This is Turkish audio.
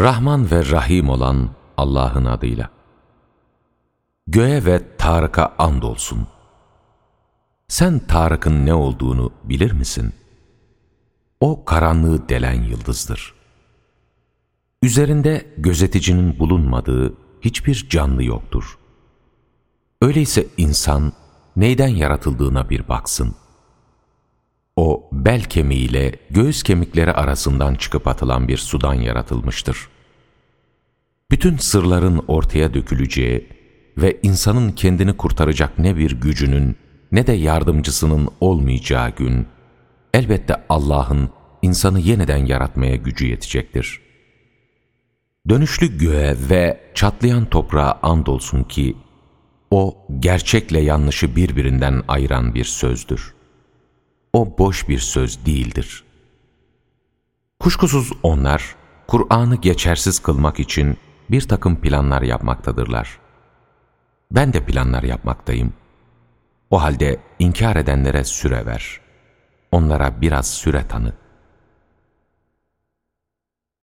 Rahman ve Rahim olan Allah'ın adıyla. Göğe ve Tarık'a andolsun. Sen Tarık'ın ne olduğunu bilir misin? O karanlığı delen yıldızdır. Üzerinde gözeticinin bulunmadığı hiçbir canlı yoktur. Öyleyse insan neyden yaratıldığına bir baksın. O bel kemiğiyle göğüs kemikleri arasından çıkıp atılan bir sudan yaratılmıştır. Bütün sırların ortaya döküleceği ve insanın kendini kurtaracak ne bir gücünün ne de yardımcısının olmayacağı gün, elbette Allah'ın insanı yeniden yaratmaya gücü yetecektir. Dönüşlü göğe ve çatlayan toprağa andolsun ki, o gerçekle yanlışı birbirinden ayıran bir sözdür. O boş bir söz değildir. Kuşkusuz onlar, Kur'an'ı geçersiz kılmak için bir takım planlar yapmaktadırlar. Ben de planlar yapmaktayım. O halde inkar edenlere süre ver. Onlara biraz süre tanı.